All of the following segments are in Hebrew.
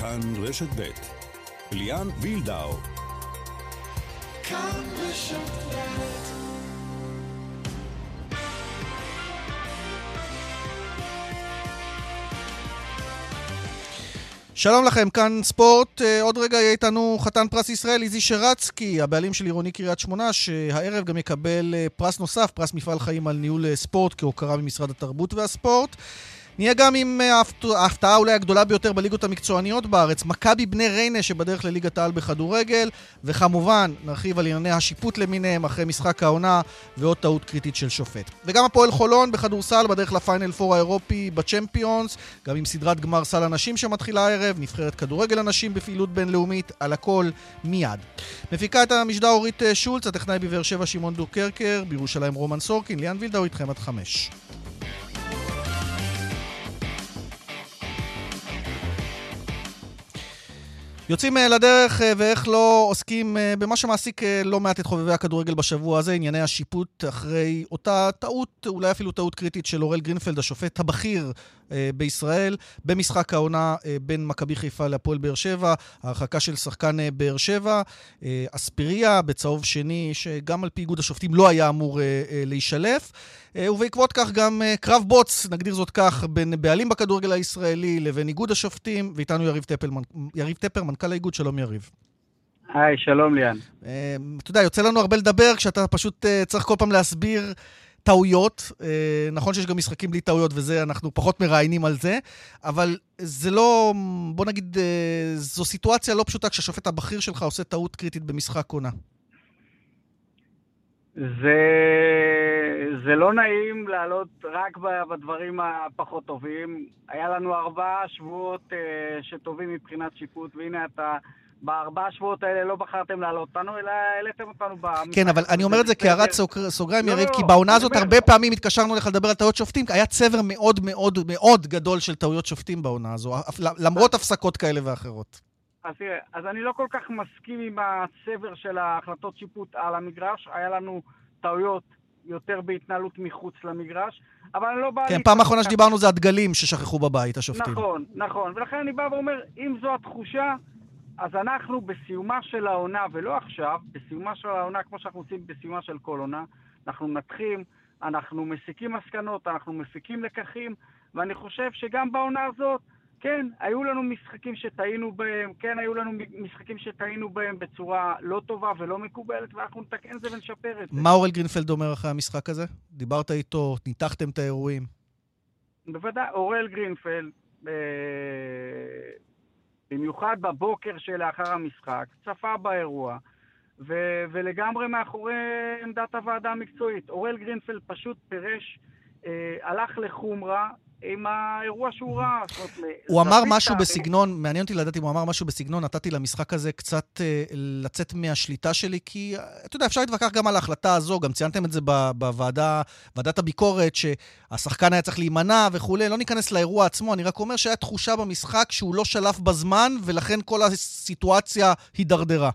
כאן רשת ב' ליאן וילדאו כאן רשת ב' שלום לכם, כאן ספורט. אה, עוד רגע יהיה איתנו חתן פרס ישראל, איזי שרצקי, הבעלים של עירוני קריית שמונה, שהערב גם יקבל אה, פרס נוסף, פרס מפעל חיים על ניהול אה, ספורט, כהוקרה ממשרד התרבות והספורט. נהיה גם עם אה, ההפתעה אולי הגדולה ביותר בליגות המקצועניות בארץ, מכבי בני ריינה שבדרך לליגת העל בכדורגל, וכמובן נרחיב על ענייני השיפוט למיניהם אחרי משחק העונה ועוד טעות קריטית של שופט. וגם הפועל חולון בכדורסל בדרך לפיינל פור האירופי בצ'מפיונס, גם עם סדרת גמר סל הנשים שמתחילה הערב, נבחרת כדורגל הנשים בפעילות בינלאומית, על הכל מיד. מפיקה את המשדר אורית אה, שולץ, הטכנאי בבאר שבע שמעון דוקרקר, בירושלים רומן סורקין, ליאן וילדאו איתכם עד חמש. יוצאים אה, לדרך אה, ואיך לא עוסקים אה, במה שמעסיק לא מעט את חובבי הכדורגל בשבוע הזה, ענייני השיפוט אחרי אותה טעות, אולי אפילו טעות קריטית של אורל גרינפלד, השופט הבכיר בישראל, במשחק העונה בין מכבי חיפה להפועל באר שבע, הרחקה של שחקן באר שבע, אספריה בצהוב שני, שגם על פי איגוד השופטים לא היה אמור להישלף. ובעקבות כך גם קרב בוץ, נגדיר זאת כך, בין בעלים בכדורגל הישראלי לבין איגוד השופטים, ואיתנו יריב טפר, יריב טפר מנכ"ל האיגוד, שלום יריב. היי, שלום ליאן. אתה יודע, יוצא לנו הרבה לדבר כשאתה פשוט צריך כל פעם להסביר טעויות. אה, נכון שיש גם משחקים בלי טעויות, וזה, אנחנו פחות מראיינים על זה, אבל זה לא, בוא נגיד, אה, זו סיטואציה לא פשוטה כשהשופט הבכיר שלך עושה טעות קריטית במשחק עונה. זה, זה לא נעים לעלות רק בדברים הפחות טובים. היה לנו ארבעה שבועות uh, שטובים מבחינת שיפוט, והנה אתה בארבעה שבועות האלה לא בחרתם להעלות אותנו, אלא העליתם אותנו במשחק. כן, אבל אני אומר את זה כהערת סוגריים, לא, יריב, לא, כי בעונה הזאת הרבה פעמים התקשרנו לך לדבר על טעויות שופטים, היה צבר מאוד מאוד מאוד גדול של טעויות שופטים בעונה הזו, למרות הפסקות כאלה ואחרות. אז תראה, אז אני לא כל כך מסכים עם הצבר של ההחלטות שיפוט על המגרש, היה לנו טעויות יותר בהתנהלות מחוץ למגרש, אבל אני לא בא... כן, פעם אחרונה שדיברנו זה הדגלים ששכחו בבית, השופטים. נכון, נכון, ולכן אני בא ואומר, אם זו התחושה, אז אנחנו בסיומה של העונה, ולא עכשיו, בסיומה של העונה, כמו שאנחנו עושים בסיומה של כל עונה, אנחנו מנתחים, אנחנו מסיקים מסקנות, אנחנו מפיקים לקחים, ואני חושב שגם בעונה הזאת, כן, היו לנו משחקים שטעינו בהם, כן, היו לנו משחקים שטעינו בהם בצורה לא טובה ולא מקובלת, ואנחנו נתקן את זה ונשפר את זה. מה אורל גרינפלד אומר אחרי המשחק הזה? דיברת איתו, ניתחתם את האירועים. בוודאי, אורל גרינפלד, אה, במיוחד בבוקר שלאחר המשחק, צפה באירוע, ו- ולגמרי מאחורי עמדת הוועדה המקצועית. אוראל גרינפלד פשוט פירש, אה, הלך לחומרה עם האירוע שהוא ראה. הוא אמר משהו בסגנון, מעניין אותי לדעת אם הוא אמר משהו בסגנון, נתתי למשחק הזה קצת אה, לצאת מהשליטה שלי, כי אתה יודע, אפשר להתווכח גם על ההחלטה הזו, גם ציינתם את זה בוועדה, ועדת הביקורת, שהשחקן היה צריך להימנע וכולי, לא ניכנס לאירוע עצמו, אני רק אומר שהיה תחושה במשחק שהוא לא שלף בזמן, ולכן כל הסיטואציה הידרדרה.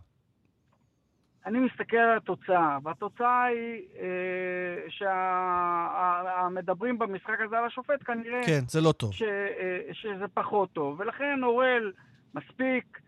אני מסתכל על התוצאה, והתוצאה היא אה, שהמדברים שה, במשחק הזה על השופט כנראה... כן, זה לא טוב. ש, אה, שזה פחות טוב. ולכן אורל מספיק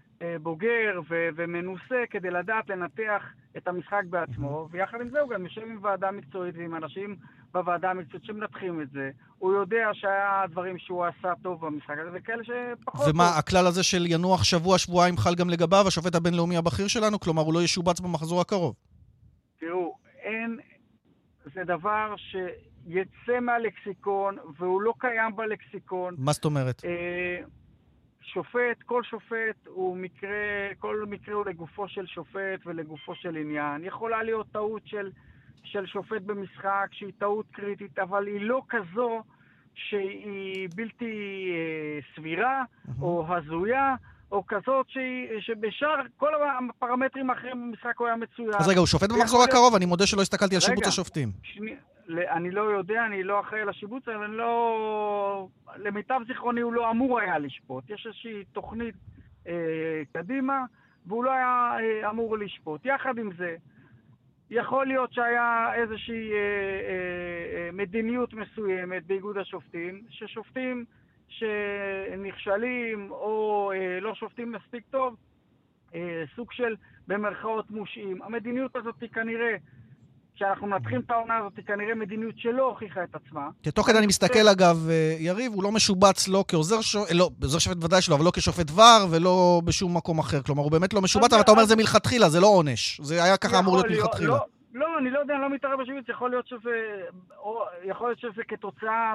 בוגר ו, ומנוסה כדי לדעת לנתח את המשחק בעצמו, ויחד עם זה הוא גם יושב עם ועדה מקצועית ועם אנשים בוועדה המקצועית שמנתחים את זה. הוא יודע שהיה דברים שהוא עשה טוב במשחק הזה, וכאלה שפחות ומה, טוב. הכלל הזה של ינוח שבוע-שבועיים חל גם לגביו, השופט הבינלאומי הבכיר שלנו? כלומר, הוא לא ישובץ במחזור הקרוב. תראו, אין... זה דבר שיצא מהלקסיקון, והוא לא קיים בלקסיקון. מה זאת אומרת? אה, שופט, כל שופט הוא מקרה, כל מקרה הוא לגופו של שופט ולגופו של עניין. יכולה להיות טעות של, של שופט במשחק שהיא טעות קריטית, אבל היא לא כזו שהיא בלתי אה, סבירה mm-hmm. או הזויה. או כזאת שהיא, שבשאר כל הפרמטרים האחרים במשחק הוא היה מצוין. אז רגע, הוא שופט במחזור הקרוב? אני מודה שלא הסתכלתי על שיבוץ השופטים. שני, אני לא יודע, אני לא אחראי על השיבוץ, אבל אני לא... למיטב זיכרוני הוא לא אמור היה לשפוט. יש איזושהי תוכנית אה, קדימה, והוא לא היה אה, אמור לשפוט. יחד עם זה, יכול להיות שהיה איזושהי אה, אה, אה, מדיניות מסוימת באיגוד השופטים, ששופטים שנכשלים או אה, לא שופטים מספיק טוב, אה, סוג של במרכאות מושעים. המדיניות הזאת היא כנראה כשאנחנו מנתחים את העונה הזאת, היא כנראה מדיניות שלא הוכיחה את עצמה. תוך כדי אני מסתכל, אגב, אה, יריב, הוא לא משובץ לא כעוזר שופט, לא, עוזר שופט ודאי שלו, אבל לא כשופט ור ולא בשום מקום אחר. כלומר, הוא באמת לא משובץ, אבל אתה אומר זה מלכתחילה, זה לא עונש. זה היה ככה אמור להיות מלכתחילה. לא, לא, אני לא יודע, אני לא מתערב בשיבוץ, יכול להיות שזה, או, יכול להיות שזה כתוצאה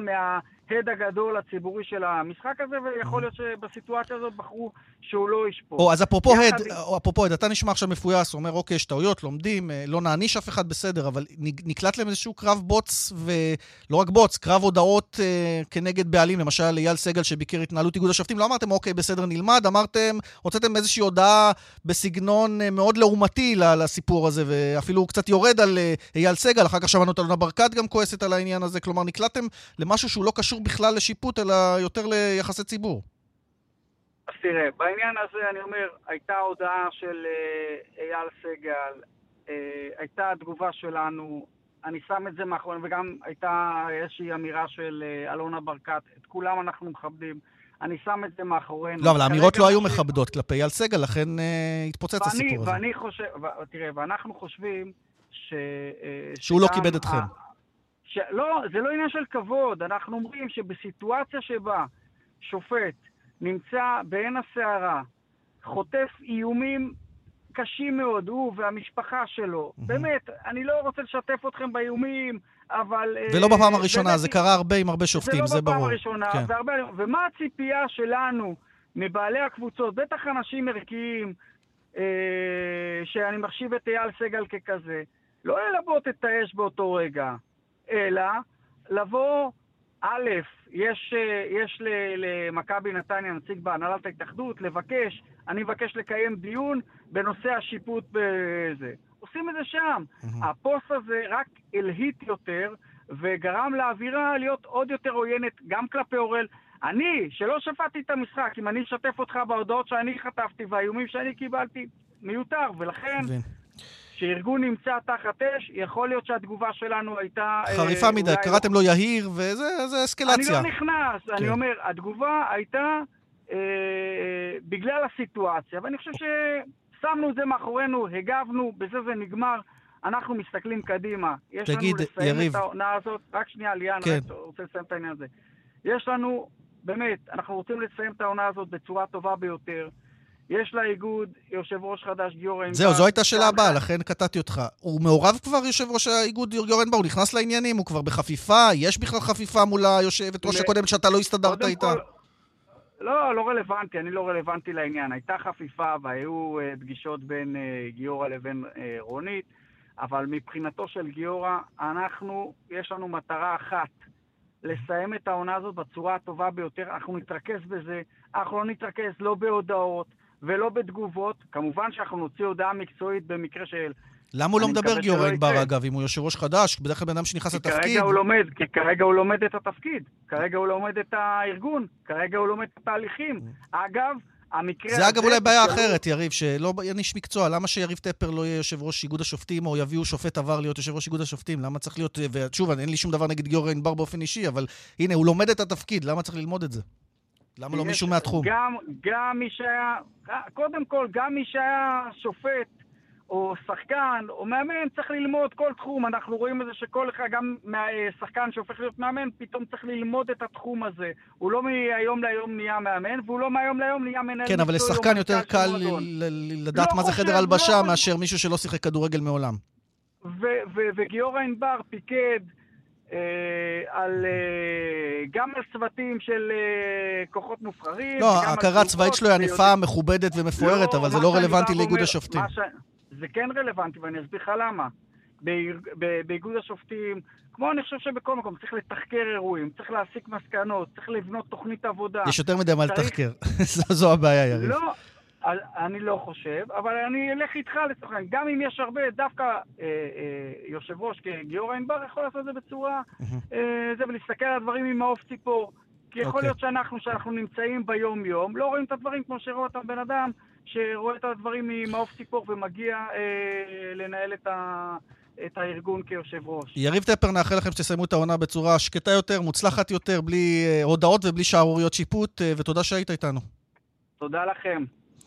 מההד הגדול הציבורי של המשחק הזה, ויכול להיות שבסיטואציה הזאת בחרו שהוא לא ישפוט. או, אז אפרופו הד, או, אפרופו הד, אתה נשמע עכשיו מפויס, אומר, אוקיי, יש טעויות, לומדים, אה, לא נעניש אף אחד בסדר, אבל נקלט להם איזשהו קרב בוץ, ולא רק בוץ, קרב הודעות אה, כנגד בעלים, למשל אייל סגל שביקר התנהלות איגוד השופטים, לא אמרתם, אוקיי, בסדר, נלמד, אמרתם, הוצאתם איזושהי הודעה בסגנון אה, מאוד לעומתי לסיפור הזה, ואפילו קצת יורד יורד על אה, אייל סגל, אחר כך שמענו את אלונה ברקת גם כועסת על העניין הזה, כלומר נקלעתם למשהו שהוא לא קשור בכלל לשיפוט, אלא יותר ליחסי ציבור. אז תראה, בעניין הזה אני אומר, הייתה הודעה של אה, אייל סגל, אה, הייתה תגובה שלנו, אני שם את זה מאחורי, וגם הייתה איזושהי אמירה של אלונה ברקת, את כולם אנחנו מכבדים. אני שם את זה מאחורינו. לא, אבל האמירות לא היו מכבדות כלפי אייל סגל, לכן אה, התפוצץ הסיפור הזה. ואני חושב, ו- תראה, ואנחנו חושבים ש... אה, שהוא לא כיבד אתכם. ש... לא, זה לא עניין של כבוד. אנחנו אומרים שבסיטואציה שבה שופט נמצא בעין הסערה, חוטף איומים קשים מאוד, הוא והמשפחה שלו. Mm-hmm. באמת, אני לא רוצה לשתף אתכם באיומים, אבל... אה, ולא בפעם הראשונה, באמת, זה קרה הרבה עם הרבה שופטים, זה, זה ברור. זה לא בפעם הראשונה, כן. זה הרבה... ומה הציפייה שלנו מבעלי הקבוצות, בטח אנשים ערכיים, אה, שאני מחשיב את אייל סגל ככזה, לא ללבות את האש באותו רגע, אלא לבוא, א', יש, אה, יש למכבי נתניה נציג בהנהלת ההתאחדות, לבקש, אני מבקש לקיים דיון בנושא השיפוט בזה. עושים את זה שם. Mm-hmm. הפוסט הזה רק הלהיט יותר וגרם לאווירה להיות עוד יותר עוינת גם כלפי אורל. אני, שלא שפטתי את המשחק, אם אני אשתף אותך בהודעות שאני חטפתי והאיומים שאני קיבלתי, מיותר, ולכן... כשארגון נמצא תחת אש, יכול להיות שהתגובה שלנו הייתה... אה, חריפה אה, מדי, קראתם לו יהיר, וזה אסקלציה. אני לא נכנס, כן. אני אומר, התגובה הייתה אה, בגלל הסיטואציה, ואני חושב ששמנו את זה מאחורינו, הגבנו, בזה זה נגמר. אנחנו מסתכלים קדימה. יש תגיד, לנו לסיים יריב... את העונה הזאת. רק שנייה, ליאן, כן. אני רוצה לסיים את העניין הזה. יש לנו, באמת, אנחנו רוצים לסיים את העונה הזאת בצורה טובה ביותר. יש לאיגוד יושב ראש חדש, גיורא ענבר. זהו, זו הייתה שאלה הבאה, לכן קטעתי אותך. הוא מעורב כבר, יושב ראש האיגוד גיורא ענבר? הוא נכנס לעניינים? הוא כבר בחפיפה? יש בכלל חפיפה מול היושבת ראש הקודמת שאתה לא הסתדרת איתה? לא, לא רלוונטי, אני לא רלוונטי לעניין. הייתה חפיפה והיו uh, פגישות בין uh, גיורא לבין uh, רונית, אבל מבחינתו של גיורא, אנחנו, יש לנו מטרה אחת, לסיים את העונה הזאת בצורה הטובה ביותר. אנחנו נתרכז בזה, אנחנו לא נתרכז לא בהודעות, ולא בתגובות. כמובן שאנחנו נוציא הודעה מקצועית במקרה של... למה הוא לא מדבר גיורא ענבר, אגב, אם הוא יושב ראש חדש? בדרך כלל בן אדם שנכנס לתפקיד... כרגע הוא לומד, כי כרגע הוא לומד את התפקיד. כרגע הוא לומד את הארגון. כרגע הוא לומד את התהליכים. אגב, המקרה הזה... זה אגב אולי בעיה אחרת, יריב, שלא אין איש מקצוע. למה שיריב טפר לא יהיה יושב ראש איגוד השופטים, או יביאו שופט עבר להיות יושב ראש איגוד השופטים? למה צריך להיות... ושוב, אין לי שום דבר נגד גיורא ענבר באופן אישי, אבל הנה, הוא לומד את התפקיד, למה צריך ללמוד את זה? למה לא מישהו מהתחום? גם, גם מי שהיה, קודם כל, גם מי שהיה שופט או שחקן או מאמן צריך ללמוד כל תחום. אנחנו רואים את זה שכל אחד, גם שחקן שהופך להיות מאמן, פתאום צריך ללמוד את התחום הזה. הוא לא מהיום להיום נהיה מאמן, והוא לא מהיום להיום נהיה מנהל כן, אבל לשחקן יותר קל לדעת לא מה זה חדר הלבשה לא מאשר מישהו שלא שיחק כדורגל מעולם. וגיורא ענבר פיקד אה, על, אה, גם על צוותים של אה, כוחות מובחרים. לא, ההכרה הצבאית שלו היא ענפה, מכובדת ומפוארת, לא, אבל זה לא רלוונטי לאיגוד השופטים. זה כן רלוונטי, ואני אסביר לך למה. באיגוד השופטים, כמו אני חושב שבכל מקום, צריך לתחקר אירועים, צריך להסיק מסקנות, צריך לבנות תוכנית עבודה. יש יותר מדי מה לתחקר, זו הבעיה, יריב. לא, אני לא חושב, אבל אני אלך איתך לצורך העניין. גם אם יש הרבה, דווקא אה, אה, יושב ראש כגיורא ענבר יכול לעשות את זה בצורה, אה, זה, ולהסתכל על הדברים עם מעוף ציפור. כי יכול okay. אוקיי. להיות שאנחנו, שאנחנו נמצאים ביום-יום, לא רואים את הדברים כמו שרואה אותם בן אדם שרואה את הדברים ממעוף ציפור ומגיע אה, לנהל את, ה, את הארגון כיושב ראש. יריב טפר, נאחל לכם שתסיימו את העונה בצורה שקטה יותר, מוצלחת יותר, בלי uh, הודעות ובלי שערוריות שיפוט, uh, ותודה שהיית איתנו. תודה לכם.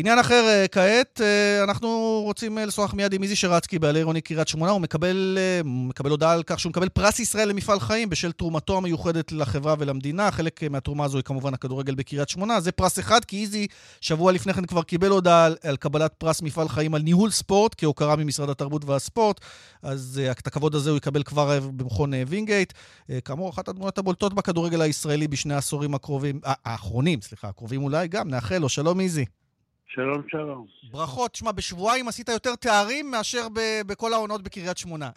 עניין אחר uh, כעת, uh, אנחנו רוצים uh, לשוחח מיד עם איזי שרצקי, בעלי עירוני קריית שמונה. הוא מקבל, מקבל הודעה על כך שהוא מקבל פרס ישראל למפעל חיים בשל תרומתו המיוחדת לחברה ולמדינה. חלק מהתרומה הזו היא כמובן הכדורגל בקריית שמונה. זה פרס אחד, כי איזי שבוע לפני כן כבר קיבל הודעה על, קבלת פרס מפעל חיים על ניהול ספורט, כהוקרה ממשרד התרבות והספורט. אז את הכבוד הזה הוא יקבל כבר במכון וינגייט. כאמור, אחת הדמויות הבולטות בכדורגל הישראלי בשני העשורים הקרובים, האחרונים, סליחה, הקרובים אולי גם. נאחל לו, שלום איזי. שלום, שלום. ברכות. שמע, בשבועיים עשית יותר תארים מאשר ב- בכל העונות בקריית שמונה.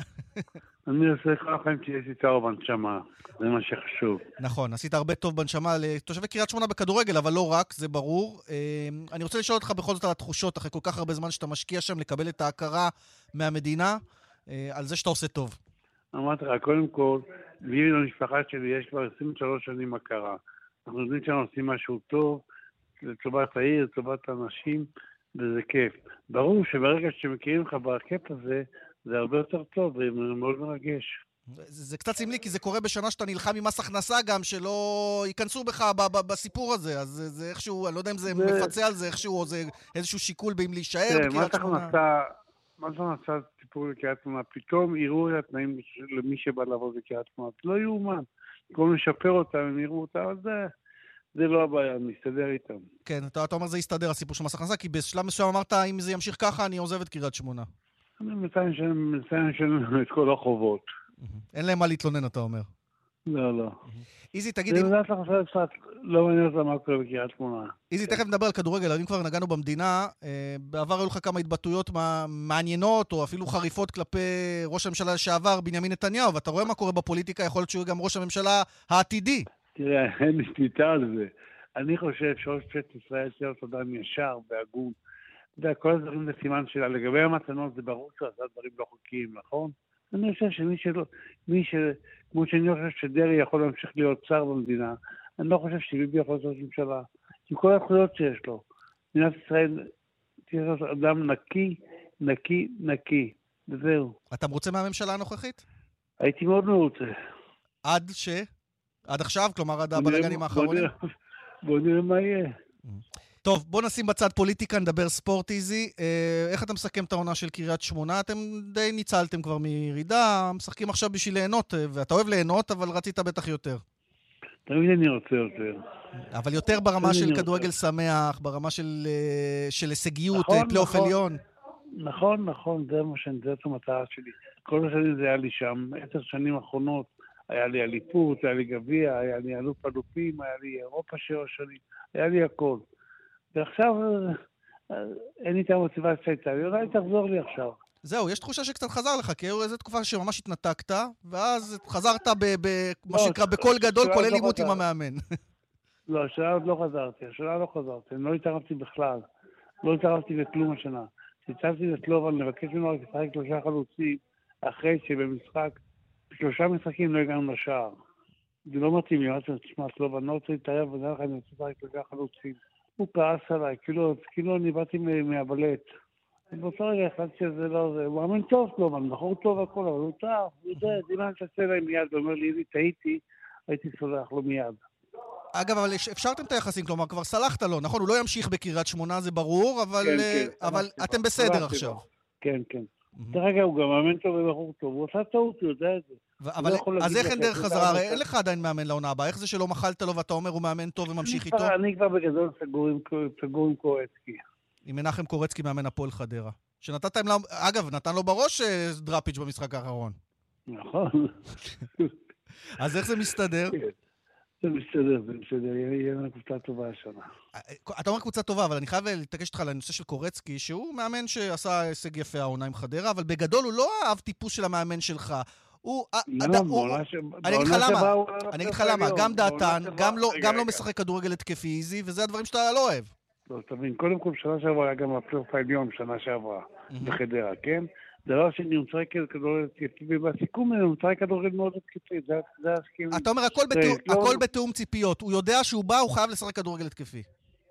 אני עושה לך לכם כי יש לי תואר בנשמה, זה מה שחשוב. נכון, עשית הרבה טוב בנשמה לתושבי קריית שמונה בכדורגל, אבל לא רק, זה ברור. אמ, אני רוצה לשאול אותך בכל זאת על התחושות, אחרי כל כך הרבה זמן שאתה משקיע שם, לקבל את ההכרה מהמדינה, אה, על זה שאתה עושה טוב. אמרתי לך, קודם כל, לי ולמשפחה שלי יש כבר 23 שנים הכרה. אנחנו יודעים שאנחנו עושים משהו טוב, לטובת העיר, לטובת האנשים, וזה כיף. ברור שברגע שמכירים לך בהרכב הזה, זה הרבה יותר טוב וזה מאוד מרגש. זה, זה קצת סמלי, כי זה קורה בשנה שאתה נלחם עם מס הכנסה גם, שלא ייכנסו בך ב- ב- בסיפור הזה. אז זה, זה איכשהו, אני לא יודע אם זה, זה... מפצה על זה איכשהו, או זה איזשהו שיקול באם להישאר בקריית שמונה. מה זה נעשה סיפור בקריית שמונה? פתאום יראו את התנאים למי שבא לעבוד בקריית שמונה. לא יאומן. במקום לשפר אותם, הם יראו אותם, אז זה... זה לא הבעיה, אני מסתדר איתם. כן, אתה, אתה אומר זה יסתדר, הסיפור של מס הכנסה, כי בשלב מסוים אמרת, אם זה ימשיך ככה, אני עוזב את קריית שמונה. אני מציין לשלם את כל החובות. אין להם מה להתלונן, אתה אומר. לא, לא. איזי, תגיד... אם... יודעת לך קצת, לא מעניין אותה מה קורה בקריית שמונה. איזי, תכף נדבר על כדורגל, אם כבר נגענו במדינה, אה, בעבר היו לך כמה התבטאויות מעניינות, או אפילו חריפות כלפי ראש הממשלה לשעבר, בנימין נתניהו, ואתה רואה מה קורה בפוליטיקה, יכול להיות שהוא גם ראש הממשלה העתידי. תראה, אין לי שליטה על זה. אני חושב שראש ממשלת ישראל צריך להיות אדם ישר והגון. אתה יודע, כל הדברים זה סימן שלה. לגבי המתנות, זה ברור שהוא עשה דברים לא חוקיים, נכון? אני חושב שמי שלא, מי ש... כמו שאני חושב שדרעי יכול להמשיך להיות שר במדינה, אני לא חושב שביבי יכול להיות ממשלה. עם כל הזכויות שיש לו. מדינת ישראל תהיה להיות אדם נקי, נקי, נקי. וזהו. אתה מרוצה מהממשלה הנוכחית? הייתי מאוד מרוצה. עד ש? עד עכשיו? כלומר, עד הבלגנים האחרונים? בוא נראה מה יהיה. טוב, בוא נשים בצד פוליטיקה, נדבר ספורט איזי. אה, איך אתה מסכם את העונה של קריית שמונה? אתם די ניצלתם כבר מירידה, משחקים עכשיו בשביל ליהנות, אה, ואתה אוהב ליהנות, אבל רצית בטח יותר. תמיד אני רוצה יותר. אבל יותר ברמה של כדורגל שמח, ברמה של, אה, של הישגיות, נכון, פלייאוף נכון. עליון. נכון, נכון, זה מה שאני, זאת המטרה שלי. כל השנים זה היה לי שם, עשר שנים אחרונות. היה לי אליפות, היה לי גביע, היה לי אלוף אלופים, היה לי אירופה שלוש שנים, היה לי הכל. ועכשיו אה, אין לי את המוטיבציה שהייתה לי, אולי תחזור לי עכשיו. זהו, יש תחושה שקצת חזר לך, כי איזו תקופה שממש התנתקת, ואז חזרת, מה לא, שנקרא, בקול גדול, כולל לא עימות עם המאמן. לא, השנה עוד לא חזרתי, השנה לא חזרתי, אני לא התערבתי בכלל. לא התערבתי בכלום השנה. כשהצבתי לסלובן לבקש ממנו לשחק שלושה חלוצים, אחרי שבמשחק שלושה משחקים לא הגענו לשער. זה לא מתאים לי, אמרתי לו, תשמע, סלוב, אני לא רוצה להתערב, ואני לך, אני רוצה לשחק שלושה חלוצים. הוא כעס עליי, כאילו, כאילו אני באתי מהבלט. באותו רגע החלטתי שזה לא זה. הוא מאמין טוב, סלוב, אני בחור טוב והכל, אבל הוא טעה, הוא יודע, אם אני תעשה להם מיד, הוא אומר לי, אם טעיתי, הייתי סולח לו מיד. אגב, אבל אפשרתם את היחסים, כלומר, כבר סלחת לו, נכון? הוא לא ימשיך בקריית שמונה, זה ברור, אבל, כן, כן, אבל אתם בסדר עכשיו. כן, כן. דרך אגב, הוא גם מאמן טוב ובחור טוב, הוא עשה טעות, הוא יודע את זה. אבל לא אז איך אין דרך חזרה? הרי אין לך עדיין מאמן לעונה הבאה. איך זה שלא מחלת לו ואתה אומר הוא מאמן טוב וממשיך איתו? אני כבר בגדול סגור עם קורצקי. עם מנחם קורצקי, מאמן הפועל חדרה. שנתת להם, אגב, נתן לו בראש אה, דראפיץ' במשחק האחרון. נכון. אז איך זה מסתדר? זה בסדר, זה בסדר, יהיה לנו קבוצה טובה השנה. אתה אומר קבוצה טובה, אבל אני חייב להתעקש איתך על הנושא של קורצקי, שהוא מאמן שעשה הישג יפה העונה עם חדרה, אבל בגדול הוא לא אהב טיפוס של המאמן שלך. הוא... לא, אני אגיד לך למה, אני אגיד לך למה, גם דעתן, לא- גם לא משחק כדורגל התקפי איזי, וזה הדברים שאתה לא אוהב. לא, תבין, קודם כל, שנה שעברה היה גם הפלייאוף העליון שנה שעברה, בחדרה, כן? דבר שני, הוא משחק כדורגל התקפי, ובסיכום הוא משחק כדורגל מאוד התקפי, זה הסכם. אתה אומר, הכל, בתיאום, בתיאום ציפיות. הוא יודע שהוא בא, הוא חייב לשחק כדורגל התקפי.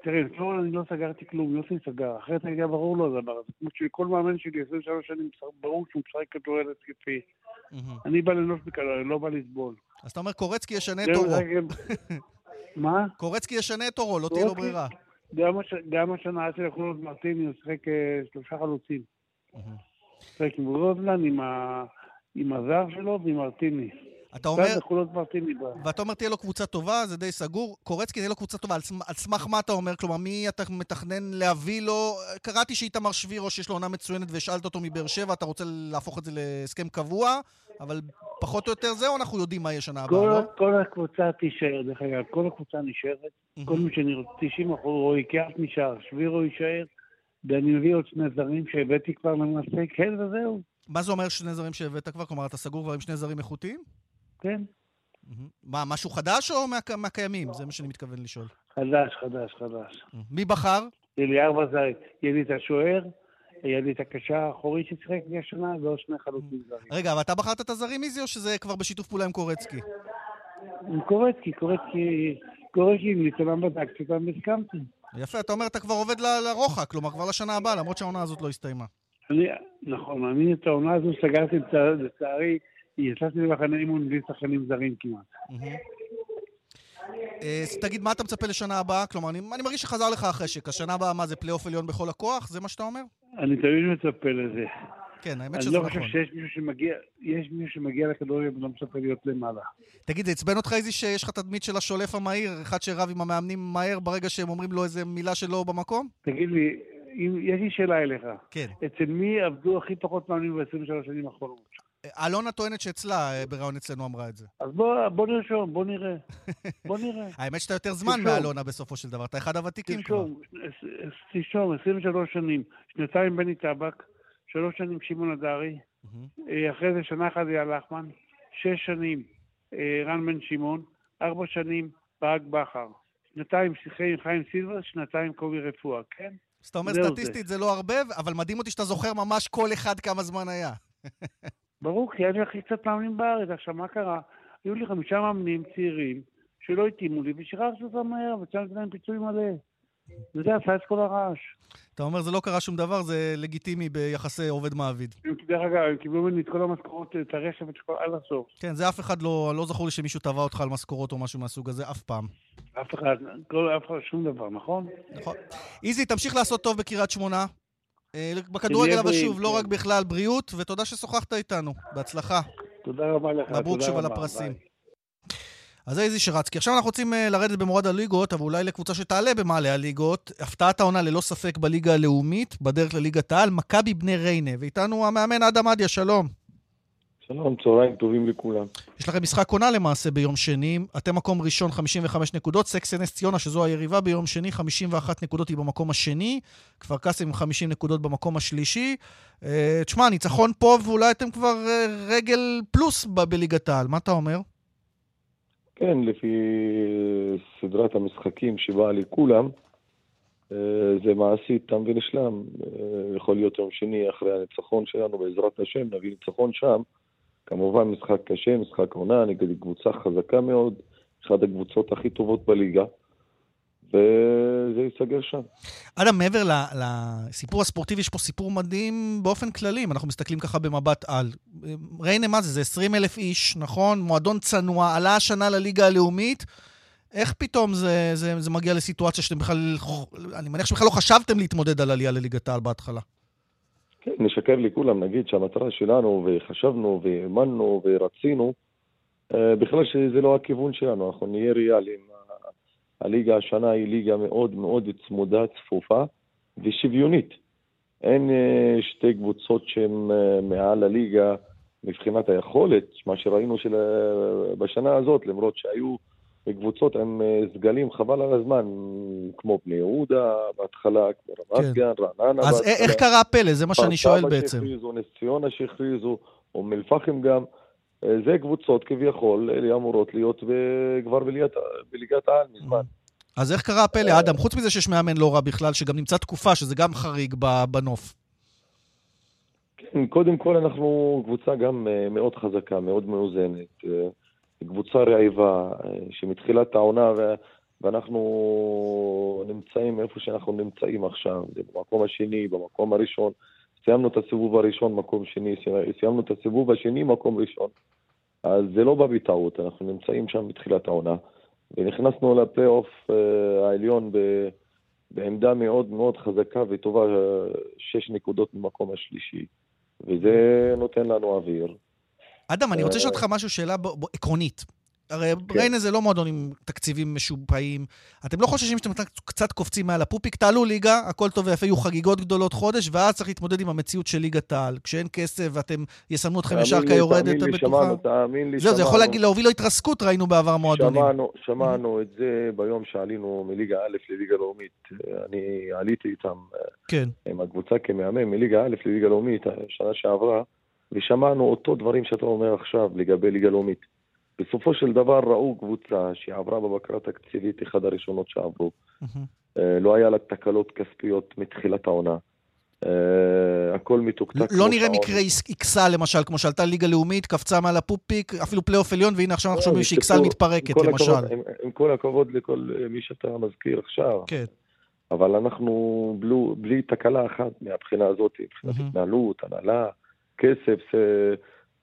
תראה, לא, אני לא סגרתי כלום, יוסי סגר, אחרת היה ברור לו הדבר הזה. כמו שכל מאמן שלי 23 שנים, ברור שהוא משחק כדורגל התקפי. אני בא לנוש בכדורגל, לא בא לסבול. אז אתה אומר, קורצקי ישנה את תורו. מה? קורצקי ישנה את תורו, לא תהיה לו ברירה. גם השנה עד שלקחו את מרטיני, הוא שיחק אה, שלושה חלוצים. שיחק עם רודלן, עם הזר שלו ועם מרטיני. אתה אומר... ואתה אומר תהיה לו קבוצה טובה, זה די סגור. קורצקי תהיה לו קבוצה טובה, על סמך מה אתה אומר? כלומר, מי אתה מתכנן להביא לו? קראתי שאיתמר שבירו, שיש לו עונה מצוינת והשאלת אותו מבאר שבע, אתה רוצה להפוך את זה להסכם קבוע, אבל פחות או יותר זהו, אנחנו יודעים מה יהיה שנה הבאה, לא? כל הקבוצה תישאר, דרך אגב, כל הקבוצה נשארת. כל מי שאני רוצה, 90 אחוז, רועי קיאט נשאר, שבירו יישאר, ואני מביא עוד שני זרים שהבאתי כבר למעשה, כן וזהו. מה זה אומר שני זרים שהבאת כבר? כלומר, אתה סגור כבר עם שני זרים איכותיים? כן. מה, משהו חדש או מה, מהקיימים? זה מה שאני מתכוון לשאול. חדש, חדש, חדש. מי בחר? יהיה לי את השוער, יהיה לי את הקשר האחורי ששיחק לי השנה, ועוד שני חלוצים זרים. רגע, אבל אתה בחרת את הזרים איזי, או שזה כבר בשיתוף פעולה עם קורצקי? עם קורצקי, קורצקי, קורצקי, אם ניצולם בדקתי אותם והסכמתי. יפה, אתה אומר, אתה כבר עובד לרוחק, כלומר, כבר לשנה הבאה, למרות שהעונה הזאת לא הסתיימה. אני, נכון, אני את העונה הזו סגרתי לצערי יצאתי למחנה אימון בלי שחקנים זרים כמעט. אה, תגיד, מה אתה מצפה לשנה הבאה? כלומר, אני, מרגיש שחזר לך החשק. השנה הבאה, מה זה, פלייאוף עליון בכל הכוח? זה מה שאתה אומר? אני תמיד מצפה לזה. כן, האמת שזה נכון. אני לא חושב נכון. שיש מישהו שמגיע, יש מישהו שמגיע לכדורגל ולא מצפה להיות למעלה. תגיד, זה עצבן אותך איזי שיש לך תדמית של השולף המהיר, אחד שרב עם המאמנים מהר ברגע שהם אומרים לו איזה מילה שלא במקום? תגיד לי, יש לי שאלה אליך. כן. אצל מי עבדו הכי פחות מאמנים ב-23 שנים האחרונות? אלונה טוענת שאצלה, אה, בראיון אצלנו אמרה את זה. אז בוא, בוא נרשום, בוא נראה. בוא נראה. האמת שאתה יותר זמן מאלונה בסופו של דבר, אתה אחד הוותיקים כבר. תרשום, 23 שנים. שנתיים בני טבק, שלוש שנים שמעון הדרי, אה, אחרי זה שנה אחת אייל לחמן, שש שנים אה, רן בן שמעון, ארבע שנים ברק בכר, שנתיים חיים סילבר, שנתיים קובי רפואה, כן? אז אתה אומר סטטיסטית זה לא הרבה, אבל מדהים אותי שאתה זוכר ממש כל אחד כמה זמן היה. ברור, כי היה לי הכי קצת מאמנים בארץ. עכשיו, מה קרה? היו לי חמישה מאמנים צעירים שלא התאימו לי, ושחררתי אותם מהר, וצריך להם פיצוי מלא. וזה עשה את כל הרעש. אתה אומר, זה לא קרה שום דבר, זה לגיטימי ביחסי עובד-מעביד. דרך אגב, הם קיבלו ממני את כל המשכורות, את הרכב, את כל עד הסוף. כן, זה אף אחד לא, לא זכור לי שמישהו תבע אותך על משכורות או משהו מהסוג הזה, אף פעם. אף אחד, כל, אף אחד, שום דבר, נכון? נכון. איזי, תמשיך לעשות טוב בקריית שמונה. אה, בכדורגל, אבל שוב, לא רק בכלל, בריאות, ותודה ששוחחת איתנו. בהצלחה. תודה רבה לך. מברוק שוב על הפרסים. אז זה איזי שרצקי. עכשיו אנחנו רוצים אה, לרדת במורד הליגות, אבל אולי לקבוצה שתעלה במעלה הליגות. הפתעת העונה ללא ספק בליגה הלאומית, בדרך לליגת העל, מכבי בני ריינה. ואיתנו המאמן אדם אדיה, שלום. שלום, צהריים טובים לכולם. יש לכם משחק עונה למעשה ביום שני. אתם מקום ראשון, 55 נקודות. סקסי נס ציונה, שזו היריבה ביום שני, 51 נקודות היא במקום השני. כפר קאסם עם 50 נקודות במקום השלישי. אה, תשמע, ניצחון פה, ואולי אתם כבר אה, רגל פלוס בליגת העל. מה אתה אומר? כן, לפי סדרת המשחקים שבאה לכולם, אה, זה מעשי תם ונשלם. יכול להיות יום שני אחרי הניצחון שלנו, בעזרת השם, נביא ניצחון שם. כמובן משחק קשה, משחק עונה נגד קבוצה חזקה מאוד, אחת הקבוצות הכי טובות בליגה, וזה ייסגר שם. אדם, מעבר לסיפור הספורטיבי, יש פה סיפור מדהים באופן כללי, אם אנחנו מסתכלים ככה במבט על. ריינה, מה זה? זה 20 אלף איש, נכון? מועדון צנוע, עלה השנה לליגה הלאומית. איך פתאום זה, זה, זה מגיע לסיטואציה שאתם בכלל, אני מניח שבכלל לא חשבתם להתמודד על עלייה לליגת העל בהתחלה. כן, נשקר לכולם, נגיד שהמטרה שלנו, וחשבנו, והאמנו, ורצינו, אה, בכלל שזה לא הכיוון שלנו, אנחנו נהיה ריאליים. הליגה השנה היא ליגה מאוד מאוד צמודה, צפופה ושוויונית. אין אה, שתי קבוצות שהן אה, מעל הליגה מבחינת היכולת, מה שראינו של... בשנה הזאת, למרות שהיו קבוצות עם אה, סגלים, חבל על הזמן, כמו בני יהודה בהתחלה, כמו רמת כן. גן, רעננה. אז בהתחלה. איך קרה הפלא? זה מה שאני שואל בעצם. שהכריזו, נס ציונה שהכריזו, אום אל-פחם גם. אה, זה קבוצות כביכול, אלה אמורות להיות כבר בליגת העל מזמן. אז איך קרה הפלא, אדם? חוץ מזה שיש מאמן לא רע בכלל, שגם נמצא תקופה, שזה גם חריג בנוף. כן, קודם כל אנחנו קבוצה גם אה, מאוד חזקה, מאוד מאוזנת. קבוצה רעיבה, אה, שמתחילת העונה ואנחנו נמצאים איפה שאנחנו נמצאים עכשיו, במקום השני, במקום הראשון. סיימנו את הסיבוב הראשון, מקום שני, סיימנו את הסיבוב השני, מקום ראשון. אז זה לא בא בטעות, אנחנו נמצאים שם בתחילת העונה, ונכנסנו לפלייאוף אה, העליון ב, בעמדה מאוד מאוד חזקה וטובה, אה, שש נקודות ממקום השלישי, וזה נותן לנו אוויר. אדם, אני רוצה לשאול אותך משהו, שאלה עקרונית. הרי כן. ריינה זה לא מועדון עם תקציבים משופעים. אתם לא חוששים שאתם קצת קופצים מעל הפופיק? תעלו ליגה, הכל טוב ויפה, יהיו חגיגות גדולות חודש, ואז צריך להתמודד עם המציאות של ליגת העל. כשאין כסף ואתם יסמנו אתכם ישר כיורדת הבטוחה. תאמין לי, שמענו, תאמין לי, זהו, זה יכול להגיד, להוביל לו התרסקות, ראינו בעבר מועדונים. שמענו, שמענו את זה ביום שעלינו מליגה א' לליגה לאומית. אני עליתי איתם, כן. עם הקבוצה כמאמן, מליגה א' לליגה לאומית, שנה שעברה, ושמענו אותו דברים שאתה אומר עכשיו לגבי ליגה לאומית. בסופו של דבר ראו קבוצה שעברה בבקרה תקציבית, אחד הראשונות שעברו. Mm-hmm. לא היה לה תקלות כספיות מתחילת העונה. אה, הכל מתוקתק. לא נראה מקרה אכסאל, למשל, כמו שעלתה ליגה לאומית, קפצה מעל הפופיק, אפילו פלייאוף עליון, והנה עכשיו אנחנו לא, שומעים שאכסאל מתפרקת, למשל. הכבוד, עם, עם כל הכבוד לכל מי שאתה מזכיר עכשיו. כן. אבל אנחנו בלו, בלי תקלה אחת מהבחינה הזאת, מבחינת mm-hmm. התנהלות, הנהלה, כסף,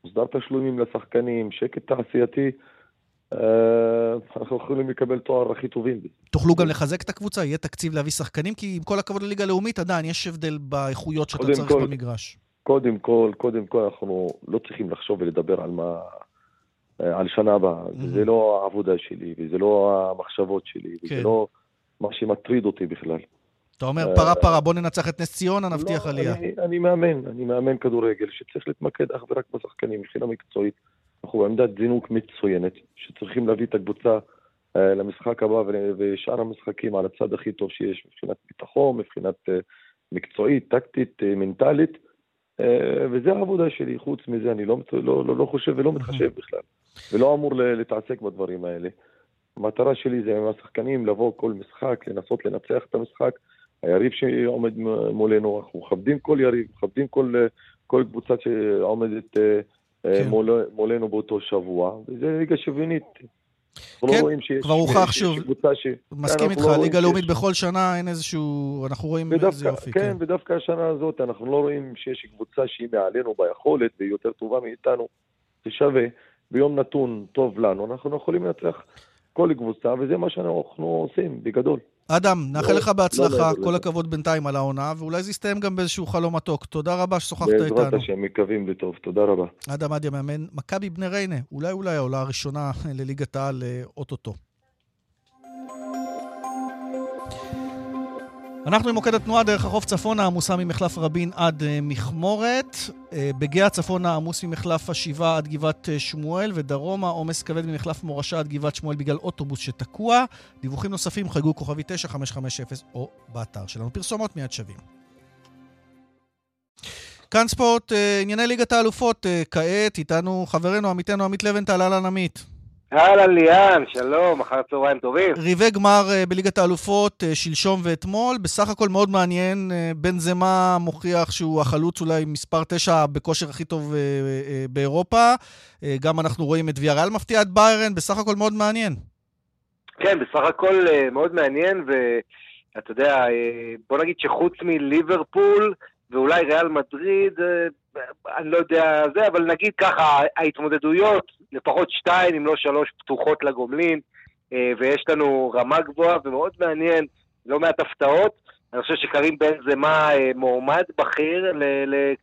מוסדר תשלומים לשחקנים, שקט תעשייתי, אה, אנחנו יכולים לקבל תואר הכי טובים. תוכלו גם לחזק את הקבוצה? יהיה תקציב להביא שחקנים? כי עם כל הכבוד לליגה הלאומית, עדיין יש הבדל באיכויות שאתה צריך כל, במגרש. קודם כל, קודם כל, אנחנו לא צריכים לחשוב ולדבר על מה... אה, על שנה הבאה. Mm-hmm. זה לא העבודה שלי, וזה לא המחשבות שלי, כן. וזה לא מה שמטריד אותי בכלל. אתה אומר פרה פרה, בוא ננצח את נס ציונה, נבטיח לא, עלייה. אני, אני מאמן, אני מאמן כדורגל שצריך להתמקד אך ורק בשחקנים מבחינה מקצועית. אנחנו בעמדת זינוק מצוינת, שצריכים להביא את הקבוצה אה, למשחק הבא ושאר המשחקים על הצד הכי טוב שיש מבחינת ביטחון, מבחינת אה, מקצועית, טקטית, אה, מנטלית, אה, וזה העבודה שלי. חוץ מזה אני לא, לא, לא, לא חושב ולא מתחשב בכלל, ולא אמור להתעסק בדברים האלה. המטרה שלי זה עם השחקנים לבוא כל משחק, לנסות לנצח את המשחק, היריב שעומד מולנו, אנחנו מכבדים כל יריב, מכבדים כל, כל קבוצה שעומדת אה, אה, כן. מול, מולנו באותו שבוע, וזה ליגה שוויונית. כן, לא כבר הוכח שוב. ש... מסכים איתך, לא ליגה לאומית שיש... בכל שנה אין איזשהו, אנחנו רואים ודווקא, איזה יופי. כן, כן, ודווקא השנה הזאת אנחנו לא רואים שיש קבוצה שהיא מעלינו ביכולת והיא יותר טובה מאיתנו. זה ביום נתון טוב לנו, אנחנו יכולים לנצח כל קבוצה, וזה מה שאנחנו עושים, בגדול. אדם, נאחל לא, לך בהצלחה, לא כל הכבוד בינתיים על העונה, ואולי זה יסתיים גם באיזשהו חלום מתוק. תודה רבה ששוחחת איתנו. בעזרת השם, מקווים לטוב. תודה רבה. אדם אדיה מאמן, מכבי בני ריינה, אולי אולי העולה הראשונה לליגת העל אה, אוטוטו. אנחנו עם מוקד התנועה דרך החוף צפונה עמוסה ממחלף רבין עד uh, מכמורת. Uh, בגאה צפונה עמוס ממחלף השבעה עד גבעת uh, שמואל, ודרומה עומס כבד ממחלף מורשה עד גבעת שמואל בגלל אוטובוס שתקוע. דיווחים נוספים חייגו כוכבי 9550 או באתר שלנו. פרסומות מיד שווים. כאן ספורט, ענייני ליגת האלופות, כעת איתנו חברנו, עמיתנו עמית לבנטל, אהלן עמית. אהלן ליאן, שלום, אחר צהריים טובים. ריבי גמר uh, בליגת האלופות uh, שלשום ואתמול, בסך הכל מאוד מעניין, uh, בן זמה מוכיח שהוא החלוץ אולי מספר 9 בכושר הכי טוב באירופה, גם אנחנו רואים את ויאריאל מפתיע את ביירן, בסך הכל מאוד מעניין. כן, בסך הכל מאוד מעניין, ואתה יודע, בוא נגיד שחוץ מליברפול, ואולי ריאל מדריד, אני לא יודע זה, אבל נגיד ככה, ההתמודדויות, לפחות שתיים אם לא שלוש פתוחות לגומלין, אה, ויש לנו רמה גבוהה ומאוד מעניין, לא מעט הפתעות. אני חושב שקרים בן זמה אה, מועמד בכיר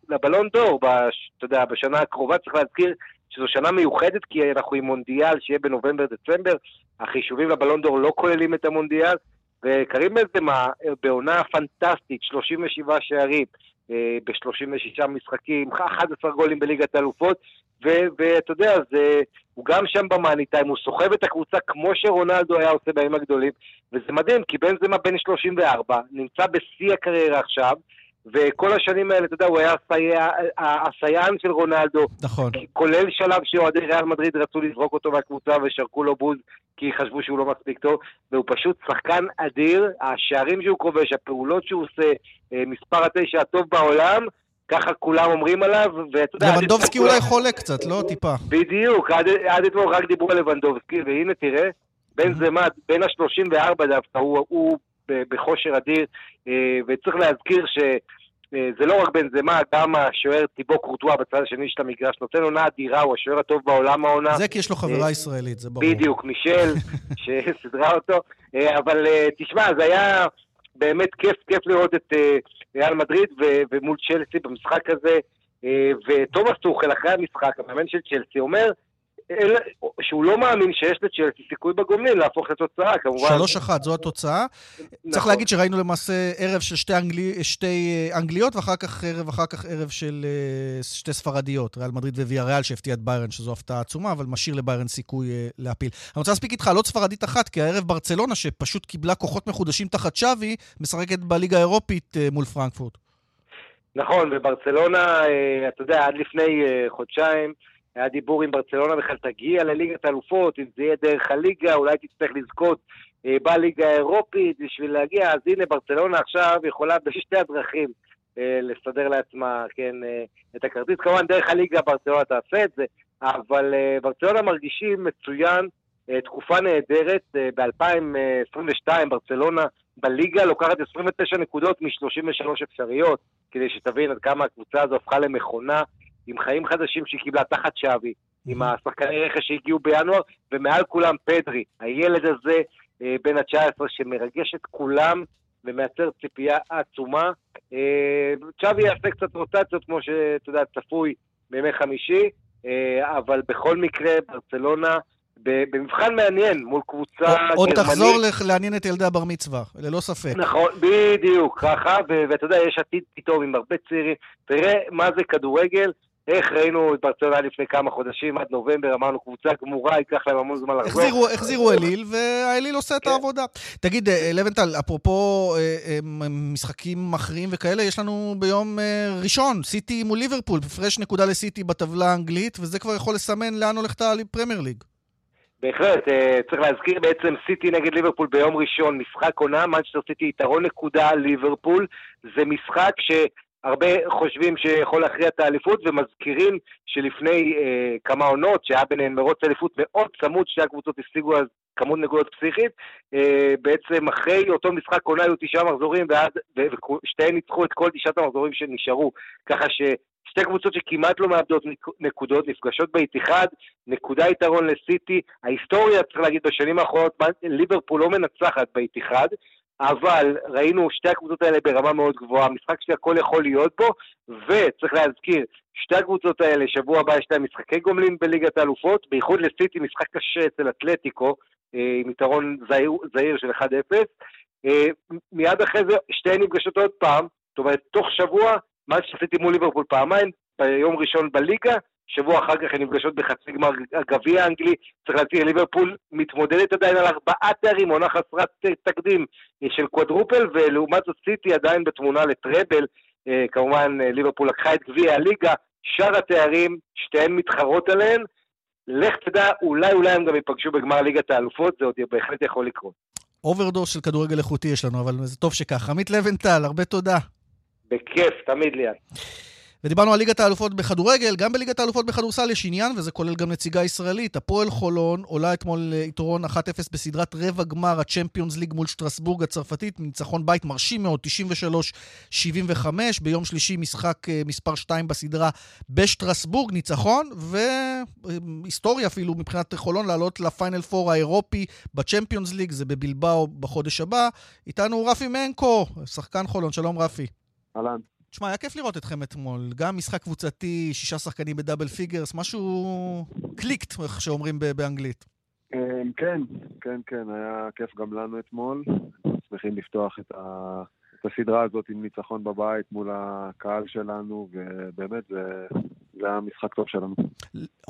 לבלון דור, אתה יודע, בשנה הקרובה צריך להזכיר שזו שנה מיוחדת כי אנחנו עם מונדיאל שיהיה בנובמבר-דצמבר, החישובים לבלון דור לא כוללים את המונדיאל, וקרים בן זמה אה, בעונה פנטסטית, 37 שערים, אה, ב-36 משחקים, 11 גולים בליגת האלופות, ואתה יודע, זה, הוא גם שם במאני טיים, הוא סוחב את הקבוצה כמו שרונלדו היה עושה בימים הגדולים, וזה מדהים, כי בן זמה בן 34, נמצא בשיא הקריירה עכשיו, וכל השנים האלה, אתה יודע, הוא היה הסיין של רונלדו. נכון. כולל שלב שאוהדי ריאל מדריד רצו לזרוק אותו מהקבוצה ושרקו לו בוז כי חשבו שהוא לא מספיק טוב, והוא פשוט שחקן אדיר, השערים שהוא כובש, הפעולות שהוא עושה, אה, מספר התשע הטוב בעולם, ככה כולם אומרים עליו, ואתה יודע... לבנדובסקי אולי חולה קצת, לא? טיפה. בדיוק, עד, עד אתמול רק דיברו על לבנדובסקי, והנה תראה, בן זמד, בין ה-34 דווקא, הוא, הוא בכושר אדיר, וצריך להזכיר ש... זה לא רק בן זמה, גם השוער טיבו קורטואה בצד השני של המגרש, נותן עונה אדירה, הוא השוער הטוב בעולם העונה. זה כי יש לו חברה ישראלית, זה ברור. בדיוק, מישל, שסידרה אותו. אבל תשמע, זה היה באמת כיף, כיף לראות את ריאל מדריד ומול צ'לסי במשחק הזה. ותומאס טוחל, אחרי המשחק, המאמן של צ'לסי, אומר, שהוא לא מאמין שיש לצ'לסי סיכוי בגומלין להפוך לתוצאה, כמובן. שלוש אחת, זו התוצאה. נכון. צריך להגיד שראינו למעשה ערב של שתי, אנגלי, שתי אה, אנגליות, ואחר כך ערב, אחר כך ערב של אה, שתי ספרדיות, ריאל מדריד וויה ריאל, שהפתיע את ביירן, שזו הפתעה עצומה, אבל משאיר לביירן סיכוי אה, להפיל. אני רוצה להספיק איתך על עוד ספרדית אחת, כי הערב ברצלונה, שפשוט קיבלה כוחות מחודשים תחת שווי, משחקת בליגה האירופית מול פרנקפורט. נכון, וברצלונה, אתה יודע, עד לפני חודשיים, היה דיבור עם ברצלונה בכלל תגיע לליגת האלופות, אם זה יהיה דרך הליגה, אולי תצטרך לזכות אה, בליגה האירופית בשביל להגיע, אז הנה ברצלונה עכשיו יכולה בשתי הדרכים אה, לסדר לעצמה, כן, אה, את הכרטיס. כמובן דרך הליגה ברצלונה תעשה את זה, אבל ברצלונה מרגישים מצוין, תקופה נהדרת, אה, ב-2022 ברצלונה בליגה לוקחת 29 נקודות מ-33 אפשריות, כדי שתבין עד כמה הקבוצה הזו הפכה למכונה. עם חיים חדשים שהיא קיבלה תחת שווי, עם השחקני רכש שהגיעו בינואר, ומעל כולם פדרי, הילד הזה אה, בן ה-19 שמרגש את כולם ומייצר ציפייה עצומה. אה, צ'אבי יעשה קצת רוטציות, כמו שאתה יודע, צפוי בימי חמישי, אה, אבל בכל מקרה, ברצלונה... במבחן מעניין מול קבוצה גרמנית. עוד תחזור לעניין את ילדי הבר מצווה, ללא ספק. נכון, בדיוק, ככה, ואתה יודע, יש עתיד פתאום עם הרבה צעירים. תראה מה זה כדורגל, איך ראינו את ברצלונה לפני כמה חודשים, עד נובמבר, אמרנו קבוצה גמורה, ייקח להם המון זמן לחזור. החזירו, החזירו אליל, והאליל עושה כן. את העבודה. תגיד, אה, לבנטל, אפרופו אה, אה, משחקים מכריעים וכאלה, יש לנו ביום ראשון, סיטי מול ליברפול, הפרש נקודה לסיטי בטבלה האנגלית, וזה כבר יכול לסמן לאן הולכת הפרמייר ליג. בהחלט, צריך להזכיר בעצם סיטי נגד ליברפול ביום ראשון, משחק עונה, מנצ'סטר סיטי יתרון נקודה ליברפול, זה משחק ש... הרבה חושבים שיכול להכריע את האליפות, ומזכירים שלפני אה, כמה עונות, שהיה ביניהן מרוץ אליפות מאוד צמוד, שתי הקבוצות השיגו אז כמות נקודות פסיכית, אה, בעצם אחרי אותו משחק עונה היו תשעה מחזורים, ושתיהן ניצחו את כל תשעת המחזורים שנשארו, ככה ש... שתי קבוצות שכמעט לא מאבדות נקודות, נפגשות באיתיחד, נקודה יתרון לסיטי. ההיסטוריה, צריך להגיד, בשנים האחרונות, ליברפול לא מנצחת באיתיחד, אבל ראינו שתי הקבוצות האלה ברמה מאוד גבוהה, משחק שהכל יכול להיות בו, וצריך להזכיר, שתי הקבוצות האלה, שבוע הבא יש להם משחקי גומלין בליגת האלופות, בייחוד לסיטי משחק קשה אצל אתלטיקו, אה, עם יתרון זהיר, של 1-0. אה, מיד אחרי זה שתיהן נפגשות עוד פעם, זאת אומרת, תוך שבוע, מה שעשיתי מול ליברפול פעמיים, ביום ראשון בליגה, שבוע אחר כך הן נפגשות בחצי גמר הגביע האנגלי. צריך להזכיר, ליברפול מתמודדת עדיין על ארבעה תארים, עונה חסרת תקדים של quadruple, ולעומת זאת סיטי עדיין בתמונה ל treble. אה, כמובן, אה, ליברפול לקחה את גביע הליגה, שאר התארים, שתיהן מתחרות עליהן. לך תדע, אולי אולי הם גם ייפגשו בגמר ליגת האלופות, זה עוד בהחלט יכול לקרות. אוברדוז של כדורגל איכותי יש לנו, אבל זה טוב שכך. עמית לבנטל, הרבה תודה. בכיף, תמיד ליאן. ודיברנו על ליגת האלופות בכדורגל, גם בליגת האלופות בכדורסל יש עניין, וזה כולל גם נציגה ישראלית. הפועל חולון עולה אתמול יתרון 1-0 בסדרת רבע גמר הצ'מפיונס ליג מול שטרסבורג הצרפתית, ניצחון בית מרשים מאוד, 93-75. ביום שלישי משחק אה, מספר 2 בסדרה בשטרסבורג, ניצחון, והיסטוריה אפילו מבחינת חולון לעלות לפיינל פור האירופי בצ'מפיונס ליג, זה בבלבאו בחודש הבא. איתנו רפי מנקו, שחקן חולון, שלום רפי. אהלן. תשמע, היה כיף לראות אתכם אתמול. גם משחק קבוצתי, שישה שחקנים ב double figures, משהו clicked, איך שאומרים באנגלית. אמ, כן, כן, כן, היה כיף גם לנו אתמול. שמחים לפתוח את, ה... את הסדרה הזאת עם ניצחון בבית מול הקהל שלנו, ובאמת זה, זה היה משחק טוב שלנו.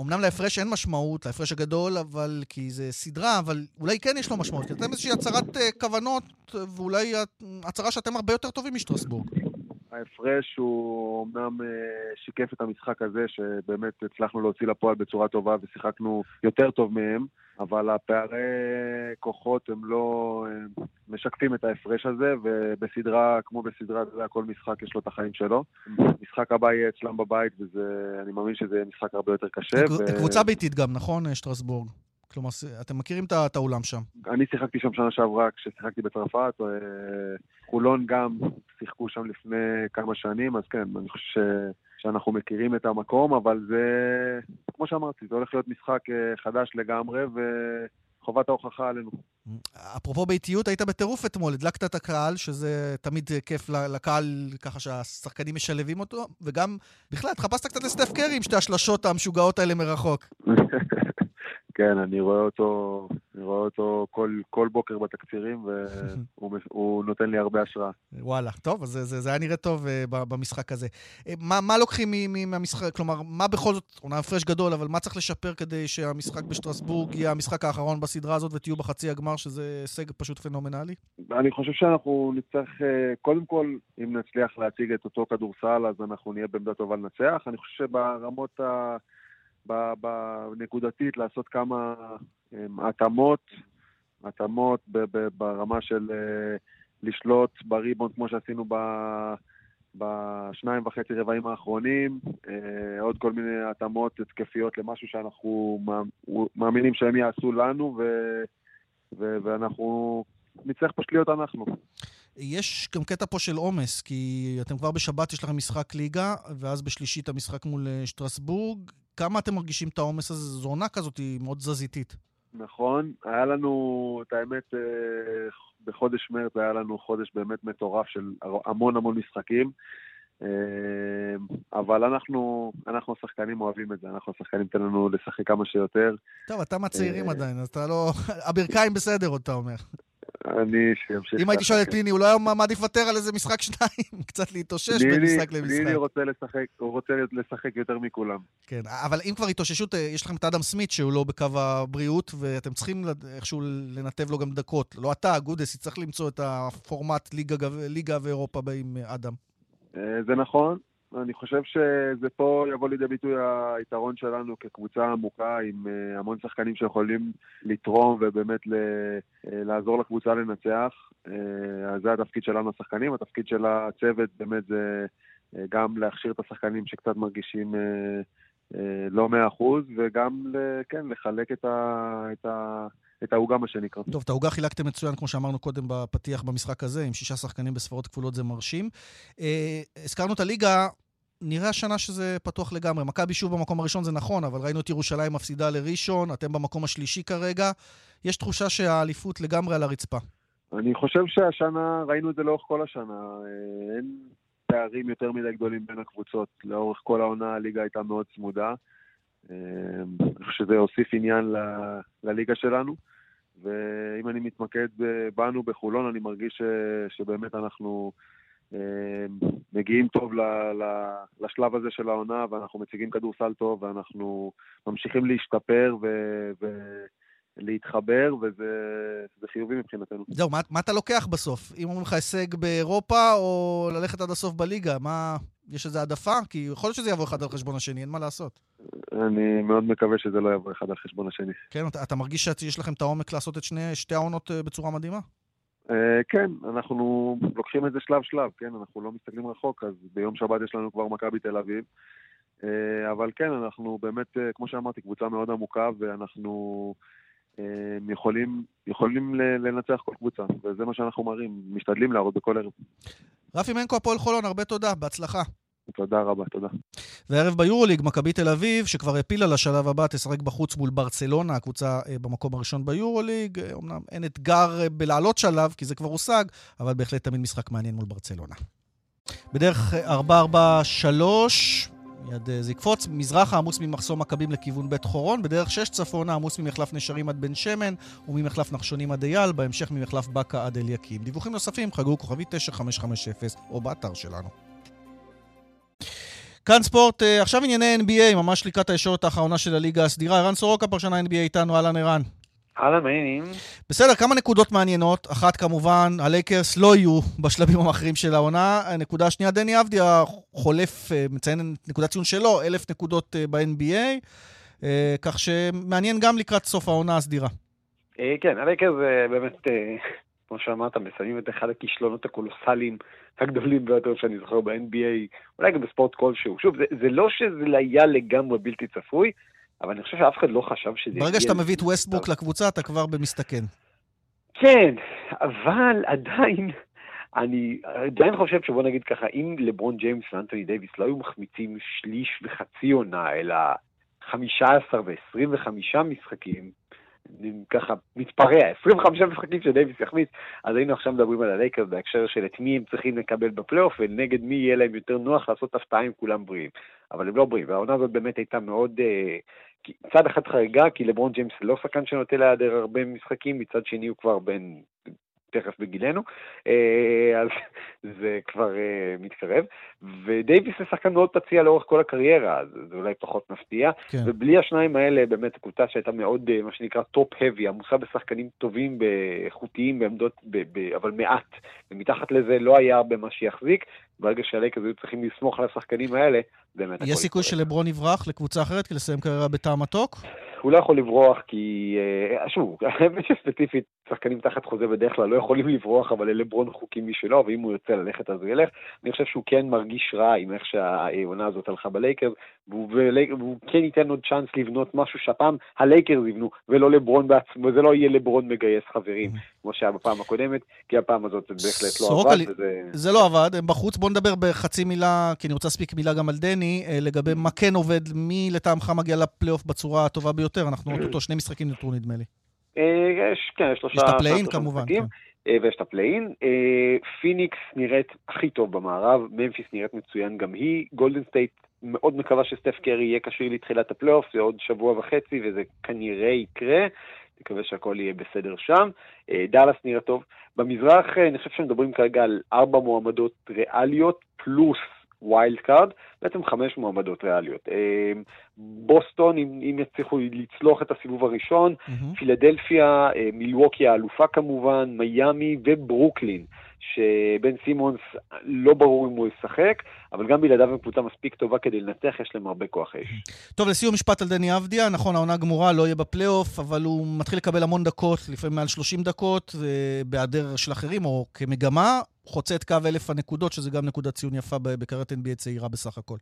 אמנם להפרש אין משמעות, להפרש הגדול, אבל כי זה סדרה, אבל אולי כן יש לו משמעות. כי אתם איזושהי הצהרת אה, כוונות, ואולי הצהרה שאתם הרבה יותר טובים משטרסבורג. ההפרש הוא אמנם אה, שיקף את המשחק הזה, שבאמת הצלחנו להוציא לפועל בצורה טובה ושיחקנו יותר טוב מהם, אבל הפערי כוחות הם לא הם משקפים את ההפרש הזה, ובסדרה, כמו בסדרה, כל משחק יש לו את החיים שלו. המשחק הבא יהיה אצלם בבית, ואני מאמין שזה יהיה משחק הרבה יותר קשה. ו... קבוצה ביתית גם, נכון, שטרסבורג? כלומר, אתם מכירים את האולם שם. אני שיחקתי שם שנה שעברה כששיחקתי בצרפת, אה, חולון גם שיחקו שם לפני כמה שנים, אז כן, אני חושב ש... שאנחנו מכירים את המקום, אבל זה, כמו שאמרתי, זה הולך להיות משחק אה, חדש לגמרי, ו... חובת ההוכחה עלינו. אפרופו ביתיות, היית בטירוף אתמול, הדלקת את הקהל, שזה תמיד כיף לקהל, ככה שהשחקנים משלבים אותו, וגם, בכלל, התחפשת קצת לסטף קרי עם שתי השלשות המשוגעות האלה מרחוק. כן, אני רואה אותו, אני רואה אותו כל, כל בוקר בתקצירים, והוא נותן לי הרבה השראה. וואלה, טוב, אז זה, זה, זה היה נראה טוב uh, במשחק הזה. Uh, מה, מה לוקחים מהמשחק, כלומר, מה בכל זאת, אומנם הפרש גדול, אבל מה צריך לשפר כדי שהמשחק בשטרסבורג יהיה המשחק האחרון בסדרה הזאת ותהיו בחצי הגמר, שזה הישג פשוט פנומנלי? אני חושב שאנחנו נצטרך, uh, קודם כל, אם נצליח להציג את אותו כדורסל, אז אנחנו נהיה בעמדה טובה לנצח. אני חושב שברמות ה... בנקודתית לעשות כמה אמ, התאמות, התאמות ברמה של אה, לשלוט בריבון כמו שעשינו. בשניים וחצי רבעים האחרונים, אה, עוד כל מיני התאמות התקפיות למשהו שאנחנו מאמינים שהם יעשו לנו, ו, ו, ואנחנו נצטרך פשוט להיות אנחנו. יש גם קטע פה של עומס, כי אתם כבר בשבת, יש לכם משחק ליגה, ואז בשלישית המשחק מול אה, שטרסבורג. כמה אתם מרגישים את העומס הזה? זו עונה כזאת, היא מאוד תזזיתית. נכון, היה לנו, את האמת, אה, בחודש מרץ היה לנו חודש באמת מטורף של המון המון משחקים. אה, אבל אנחנו, אנחנו השחקנים אוהבים את זה, אנחנו השחקנים תן לנו לשחק כמה שיותר. טוב, אתה מהצעירים עדיין, אז אתה לא... הברכיים בסדר, אתה אומר. אני שימשיך... אם הייתי שואל את פיני, הוא לא היה מעדיף לוותר על איזה משחק שניים, קצת להתאושש בין משחק למשחק. פיני רוצה לשחק, הוא רוצה לשחק יותר מכולם. כן, אבל אם כבר התאוששות, אה, יש לכם את אדם סמית שהוא לא בקו הבריאות, ואתם צריכים איכשהו לנתב לו גם דקות. לא אתה, גודס, יצטרך למצוא את הפורמט ליגה ואירופה עם אדם. אה, זה נכון, אני חושב שזה פה יבוא לידי ביטוי היתרון שלנו כקבוצה עמוקה עם אה, המון שחקנים שיכולים לתרום ובאמת אה, לעזור לקבוצה לנצח. אז זה התפקיד שלנו השחקנים, התפקיד של הצוות באמת זה גם להכשיר את השחקנים שקצת מרגישים לא מאה אחוז, וגם, כן, לחלק את ה... את ה את העוגה, מה שנקרא. טוב, את העוגה חילקתם מצוין, כמו שאמרנו קודם בפתיח במשחק הזה, עם שישה שחקנים בספרות כפולות זה מרשים. אה, הזכרנו את הליגה, נראה השנה שזה פתוח לגמרי. מכבי שוב במקום הראשון זה נכון, אבל ראינו את ירושלים מפסידה לראשון, אתם במקום השלישי כרגע. יש תחושה שהאליפות לגמרי על הרצפה. אני חושב שהשנה, ראינו את זה לאורך כל השנה. אה, אין פערים יותר מדי גדולים בין הקבוצות. לאורך כל העונה הליגה הייתה מאוד צמודה. אה, אני חושב שזה הוסיף עניין ל, לליגה שלנו. ואם אני מתמקד בנו בחולון, אני מרגיש ש, שבאמת אנחנו אה, מגיעים טוב ל, ל, לשלב הזה של העונה, ואנחנו מציגים כדורסל טוב, ואנחנו ממשיכים להשתפר ו, ולהתחבר, וזה חיובי מבחינתנו. זהו, מה, מה אתה לוקח בסוף? אם אומרים לך הישג באירופה, או ללכת עד הסוף בליגה? מה... יש איזו העדפה? כי יכול להיות שזה יבוא אחד על חשבון השני, אין מה לעשות. אני מאוד מקווה שזה לא יבוא אחד על חשבון השני. כן, אתה, אתה מרגיש שיש לכם את העומק לעשות את שני, שתי העונות אה, בצורה מדהימה? Uh, כן, אנחנו לוקחים את זה שלב-שלב, כן, אנחנו לא מסתכלים רחוק, אז ביום שבת יש לנו כבר מכבי תל אביב. Uh, אבל כן, אנחנו באמת, uh, כמו שאמרתי, קבוצה מאוד עמוקה, ואנחנו יכולים, יכולים לנצח כל קבוצה, וזה מה שאנחנו מראים, משתדלים להראות בכל ערב. רפי מנקו, הפועל חולון, הרבה תודה, בהצלחה. תודה רבה, תודה. וערב ביורוליג, מכבי תל אביב, שכבר העפילה לשלב הבא, תשחק בחוץ מול ברצלונה, הקבוצה אה, במקום הראשון ביורוליג. אמנם אה, אין אתגר אה, בלעלות שלב, כי זה כבר הושג, אבל בהחלט תמיד משחק מעניין מול ברצלונה. בדרך 4-4-3, מיד זה יקפוץ, מזרחה עמוס ממחסום מכבים לכיוון בית חורון, בדרך 6 צפונה עמוס ממחלף נשרים עד בן שמן וממחלף נחשונים עד אייל, בהמשך ממחלף בקה עד אליקים. דיווחים נוספים חייגו כוכבית 9550 או באתר שלנו. כאן ספורט, אה, עכשיו ענייני NBA, ממש לקראת הישורת האחרונה של הליגה הסדירה. ערן סורוקה, פרשן ה-NBA איתנו, אהלן ערן. אהלן, מה העניינים. בסדר, כמה נקודות מעניינות. אחת, כמובן, הלייקרס לא יהיו בשלבים המאוחרים של העונה. הנקודה השנייה, דני אבדיה חולף, אה, מציין נקודת ציון שלו, אלף נקודות אה, ב-NBA, כך שמעניין גם לקראת סוף העונה הסדירה. כן, הלייקרס באמת כמו שאמרת, מסיימים את אחד הכישלונות הקולוסליים הגדולים ביותר שאני זוכר ב-NBA, אולי גם בספורט כלשהו. שוב, זה, זה לא שזה היה לגמרי בלתי צפוי, אבל אני חושב שאף אחד לא חשב שזה... ברגע שאתה מביא את ווסטבוק לקבוצה, אתה כבר במסתכן. כן, אבל עדיין, אני עדיין חושב שבוא נגיד ככה, אם לברון ג'יימס ואנטוני דייוויס לא היו מחמיצים שליש וחצי עונה, אלא 15 ו-25 משחקים, ככה מתפרע, 25 משחקים שדייוויס יחמיץ, אז היינו עכשיו מדברים על הלייקרס בהקשר של את מי הם צריכים לקבל בפלייאוף ונגד מי יהיה להם יותר נוח לעשות הפתעה אם כולם בריאים. אבל הם לא בריאים, והעונה הזאת באמת הייתה מאוד... אה, צד אחד חריגה, כי לברון ג'יימס לא שחקן שנוטה להיעדר הרבה משחקים, מצד שני הוא כבר בן תכף בגילנו, אה, אז זה כבר אה, מתקרב. ודייוויס זה שחקן מאוד פציע לאורך כל הקריירה, אז זה אולי פחות מפתיע. כן. ובלי השניים האלה, באמת, קבוצה שהייתה מאוד, אה, מה שנקרא, top-heavy, עמוסה בשחקנים טובים, איכותיים בעמדות, ב- ב- אבל מעט. ומתחת לזה לא היה הרבה מה שיחזיק. ברגע שהלייקרס היו צריכים לסמוך על השחקנים האלה, באמת יש סיכוי שלברון יברח לקבוצה אחרת כדי לסיים קריירה בטעם מתוק? הוא לא יכול לברוח כי, אה, שוב, האמת שספציפית, שחקנים תחת חוזה בדרך כלל לא יכולים לברוח, אבל ללברון חוקים משלו, ואם הוא יוצא ללכת אז הוא ילך. אני חושב שהוא כן מרגיש רע עם איך שהעונה הזאת הלכה בלייקרס, והוא, כן ייתן עוד צ'אנס לבנות משהו שהפעם הלייקרס יבנו, ולא לברון בעצמו, וזה לא יהיה לברון מגייס חברים, כמו שהיה בפעם הקודמת, כי הפעם הזאת זה בהחלט לא עבד. זה לא עבד, הם בחוץ. בוא נדבר בחצי מילה, כי אני רוצה להספיק מילה גם על דני, אה, לגבי מה כן עובד, מי לטעמך מגיע לפלייאוף בצורה הטובה ביותר. אנחנו אוטוטו שני משחקים נותרו, נדמה לי. אה, יש, כן, יש שלושה... יש את ה play-in כמובן. כן. אה, ויש את ה play-in. פיניקס נראית הכי טוב במערב, ממפיס נראית מצוין גם היא. גולדן סטייט מאוד מקווה שסטף קרי יהיה כשיר לתחילת הפלייאוף, זה עוד שבוע וחצי וזה כנראה יקרה. נקווה שהכל יהיה בסדר שם. דאלאס נראה טוב. במזרח, אני חושב שמדברים כרגע על ארבע מועמדות ריאליות, פלוס wild card, בעצם חמש מועמדות ריאליות. אמ, בוסטון, אם, אם יצליחו לצלוח את הסיבוב הראשון, mm-hmm. פילדלפיה, אה, מילווקי האלופה כמובן, מיאמי וברוקלין. שבן סימונס לא ברור אם הוא ישחק, אבל גם בלעדיו הם קבוצה מספיק טובה כדי לנצח, יש להם הרבה כוח אש. טוב, לסיום משפט על דני אבדיה, נכון, העונה גמורה, לא יהיה בפלייאוף, אבל הוא מתחיל לקבל המון דקות, לפעמים מעל 30 דקות, בהיעדר של אחרים, או כמגמה, חוצה את קו אלף הנקודות, שזה גם נקודת ציון יפה בקריירת NBA צעירה בסך הכל.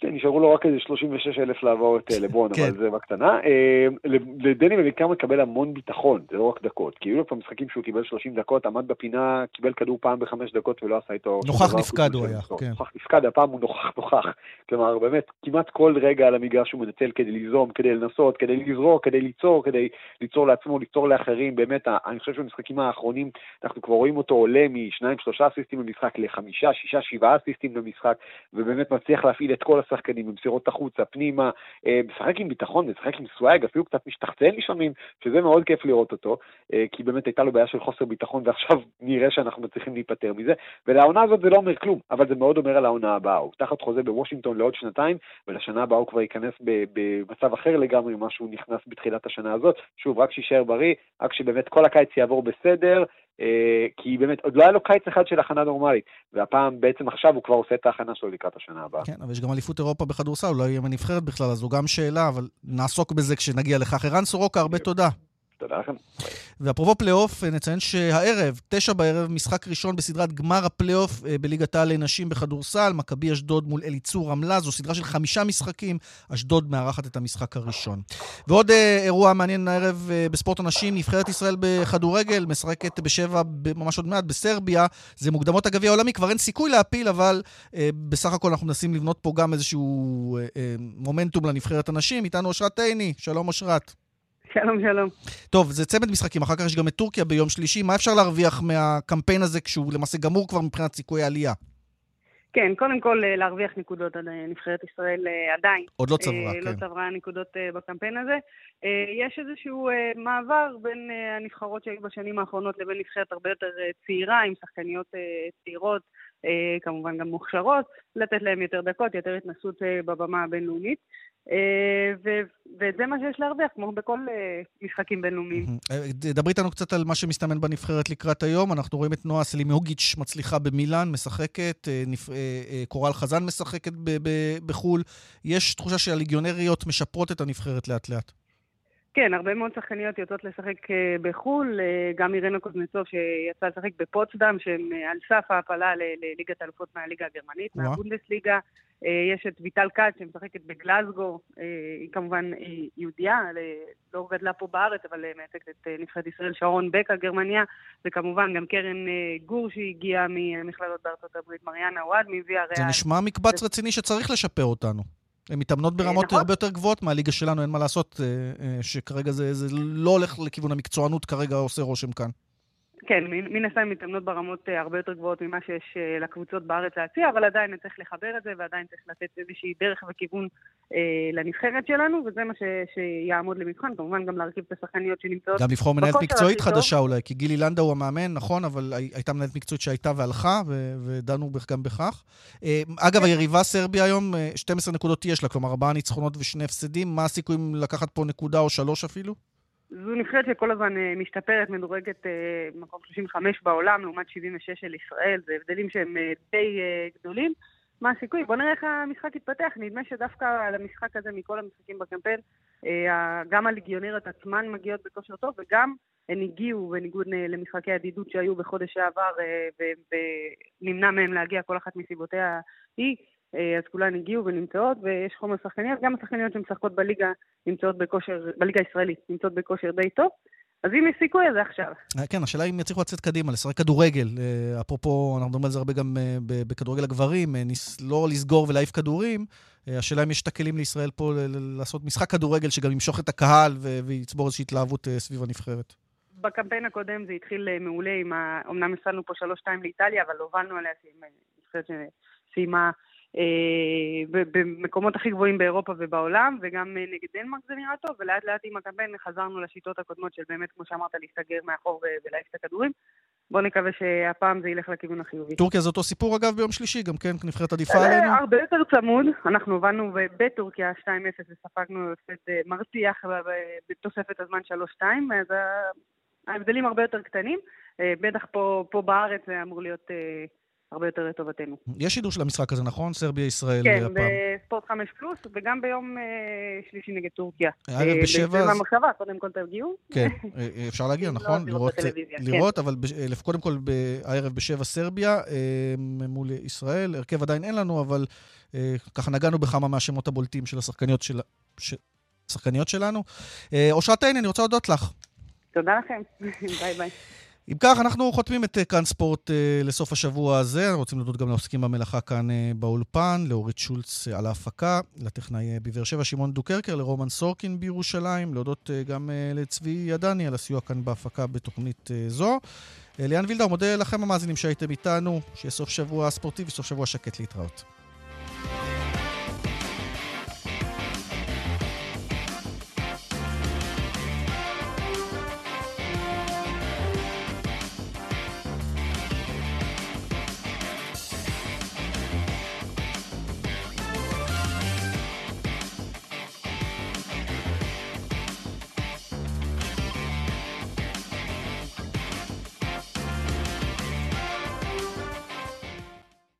כן, נשארו לו רק איזה 36 אלף לעבור את אה, לברון, אבל כן. זה בקטנה. אה, לדני בעיקר מקבל המון ביטחון, זה לא רק דקות. כי היו לו כבר משחקים שהוא קיבל 30 דקות, עמד בפינה, קיבל כדור פעם בחמש דקות ולא עשה איתו... נוכח נפקד הוא היה, כן. נוכח נפקד, הפעם הוא נוכח נוכח. כלומר, באמת, כמעט כל רגע על המגרש הוא מנצל כדי ליזום, כדי לנסות, כדי לזרוק, כדי ליצור, כדי ליצור לעצמו, ליצור לאחרים. באמת, אני חושב שבמשחקים האחרונים אנחנו כבר רואים אותו עולה משניים, שלושה אסיסטים במשחק לחמישה, שישה, שבעה אסיסטים במשחק, ובאמת מצליח להפעיל את כל השחקנים במסירות החוצה, פנימה, אה, משחק עם ביטחון, משחק עם סוואג, אפילו קצת משתחצן לפעמים, שזה מאוד כיף לראות אותו, אה, כי באמת הייתה לו בעיה של חוסר ביטחון, ועכשיו נראה שאנחנו מצליחים להיפטר מזה. ולעונה הזאת זה לא אומר כלום, אבל זה מאוד אומר על העונה הבאה. הוא תחת חוזה בוושינגטון לעוד שנתיים, ולשנה הבאה הוא כבר ייכנס במצב אחר לגמרי ממה שהוא נכנס בתחילת השנה הזאת. שוב, רק שיישאר בריא, רק שבאמת כל הקיץ יעבור בסדר, כי באמת, עוד לא היה לו קיץ אחד של הכנה נורמלית, והפעם בעצם עכשיו הוא כבר עושה את ההכנה שלו לקראת השנה הבאה. כן, אבל יש גם אליפות אירופה בכדורסל, אולי יהיה בנבחרת בכלל, אז זו גם שאלה, אבל נעסוק בזה כשנגיע לכך. ערן סורוקה, הרבה תודה. תודה לכם. ואפרופו פלייאוף, נציין שהערב, תשע בערב, משחק ראשון בסדרת גמר הפלייאוף אה, בליגת העל לנשים בכדורסל, מכבי אשדוד מול אליצור רמלה, זו סדרה של חמישה משחקים, אשדוד מארחת את המשחק הראשון. ועוד אה, אירוע מעניין הערב אה, בספורט הנשים, נבחרת ישראל בכדורגל, משחקת בשבע, ממש עוד מעט, בסרביה, זה מוקדמות הגביע העולמי, כבר אין סיכוי להפיל, אבל אה, בסך הכל אנחנו מנסים לבנות פה גם איזשהו אה, אה, מומנטום לנבחרת הנשים. איתנו אושרת עיני, שלום אושרת. שלום, שלום. טוב, זה צמד משחקים, אחר כך יש גם את טורקיה ביום שלישי. מה אפשר להרוויח מהקמפיין הזה כשהוא למעשה גמור כבר מבחינת סיכוי העלייה? כן, קודם כל אה, להרוויח נקודות, אה, נבחרת ישראל אה, עדיין. עוד לא צברה, כן. לא צברה נקודות בקמפיין הזה. יש איזשהו מעבר בין הנבחרות שהיו בשנים האחרונות לבין נבחרת הרבה יותר צעירה, עם שחקניות צעירות, כמובן גם מוכשרות, לתת להם יותר דקות, יותר התנסות בבמה הבינלאומית. אה, וזה מה שיש להרוויח, כמו בכל אה, משחקים בינלאומיים. אה, דברי איתנו קצת על מה שמסתמן בנבחרת לקראת היום. אנחנו רואים את נועה סלימיוגיץ' מצליחה במילאן, משחקת, קורל חזן משחקת בחו"ל. יש תחושה שהליגיונריות משפרות את הנבחרת לאט-לאט. כן, הרבה מאוד שחקניות יוצאות לשחק אה, בחו"ל, אה, גם אירנה קוזנצוב שיצאה לשחק בפוצדם, שהם אה, על סף ההעפלה לליגת האלופות מהליגה הגרמנית, מהבונדסליגה. יש את ויטל כץ שמשחקת בגלזגו, היא כמובן יהודייה, לא גדלה פה בארץ, אבל מייצגת את נבחרת ישראל, שרון בק הגרמניה, וכמובן גם קרן גור שהגיעה ממכללות בארצות הברית, מריאנה וואד מוויה ריאל. זה נשמע מקבץ רציני שצריך לשפר אותנו. הן מתאמנות ברמות נכון. הרבה יותר גבוהות מהליגה שלנו, אין מה לעשות, אה, אה, שכרגע זה, זה לא הולך לכיוון המקצוענות, כרגע עושה רושם כאן. כן, מן הסתם מתאמנות ברמות אה, הרבה יותר גבוהות ממה שיש אה, לקבוצות בארץ להציע, אבל עדיין צריך לחבר את זה, ועדיין צריך לתת איזושהי דרך וכיוון אה, לנבחרת שלנו, וזה מה ש, שיעמוד למבחן, כמובן גם להרכיב את השחקניות שנמצאות... גם לבחור מנהלת מקצועית חדשה אולי, כי גילי לנדה הוא המאמן, נכון, אבל הייתה מנהלת מקצועית שהייתה והלכה, ו- ודנו גם בכך. אה, אגב, היריבה סרביה היום, 12 נקודות יש לה, כלומר, ארבעה ניצחונות ושני הפסדים, מה הסיכויים לקחת פה נקודה או שלוש אפילו? זו נבחרת שכל הזמן אה, משתפרת, מדורגת אה, במקום 35 בעולם לעומת 76 של ישראל, זה הבדלים שהם אה, די גדולים. מה הסיכוי? בוא נראה איך המשחק יתפתח. נדמה שדווקא על המשחק הזה, מכל המשחקים בקמפיין, גם הליגיונרת עצמן מגיעות בכושר טוב, וגם הן הגיעו, בניגוד למשחקי הידידות שהיו בחודש שעבר, ונמנע מהם להגיע כל אחת מסיבותיה היא. אה, אז כולן הגיעו ונמצאות, ויש חומר שחקניות, גם השחקניות שמשחקות בליגה נמצאות בכושר, בליגה הישראלית, נמצאות בכושר די טוב. אז אם יש סיכוי, אז זה עכשיו. אה, כן, השאלה אם יצליחו לצאת קדימה, לשחק כדורגל. אה, אפרופו, אנחנו מדברים על זה הרבה גם בכדורגל הגברים, לא לסגור ולהעיף כדורים. השאלה אם יש את הכלים לישראל פה לעשות משחק כדורגל שגם ימשוך את הקהל ויצבור איזושהי התלהבות סביב הנבחרת. בקמפיין הקודם זה התחיל מעולה עם ה... אמנם הפסדנו פה 3-2 לאיטליה, אבל הובלנו עליה עם נבחרת שסיימה במקומות הכי גבוהים באירופה ובעולם, וגם אה, נגד דנמרק זה נראה טוב, ולאט לאט עם הקמפיין חזרנו לשיטות הקודמות של באמת, כמו שאמרת, להסתגר מאחור ולהעיף את הכדורים. בואו נקווה שהפעם זה ילך לכיוון החיובי. טורקיה זה אותו סיפור אגב ביום שלישי, גם כן נבחרת עדיפה אה, עלינו? הרבה יותר צמוד, אנחנו הובלנו בטורקיה 2-0 וספגנו הפסד מרתיח בתוספת הזמן 3-2, אז ההבדלים הרבה יותר קטנים. בטח פה, פה בארץ זה אמור להיות הרבה יותר לטובתנו. יש שידור של המשחק הזה, נכון? סרביה-ישראל כן, הפעם. כן, בספורט 5 פלוס, וגם ביום אה, שלישי נגד טורקיה. הערב אה, בשבע... אז... במחשבה, קודם כל תגיעו. כן, אה, אפשר להגיע, נכון? לא, לראות, לראות כן. אבל ב... קודם כל הערב בשבע סרביה מול ישראל. הרכב עדיין אין לנו, אבל ככה נגענו בכמה מהשמות הבולטים של השחקניות, של... ש... השחקניות שלנו. אושרת עיני, אני רוצה להודות לך. תודה לכם, ביי ביי. אם כך, אנחנו חותמים את אה, כאן ספורט uh, לסוף השבוע הזה. אנחנו רוצים להודות גם לעוסקים במלאכה כאן uh, באולפן, לאורית שולץ על ההפקה, לטכנאי בבאר שבע שמעון דוקרקר, לרומן סורקין בירושלים, להודות גם לצבי ידני על הסיוע כאן בהפקה בתוכנית זו. ליאן וילדאו, מודה לכם המאזינים שהייתם איתנו, שיהיה סוף שבוע ספורטיבי, סוף שבוע שקט להתראות.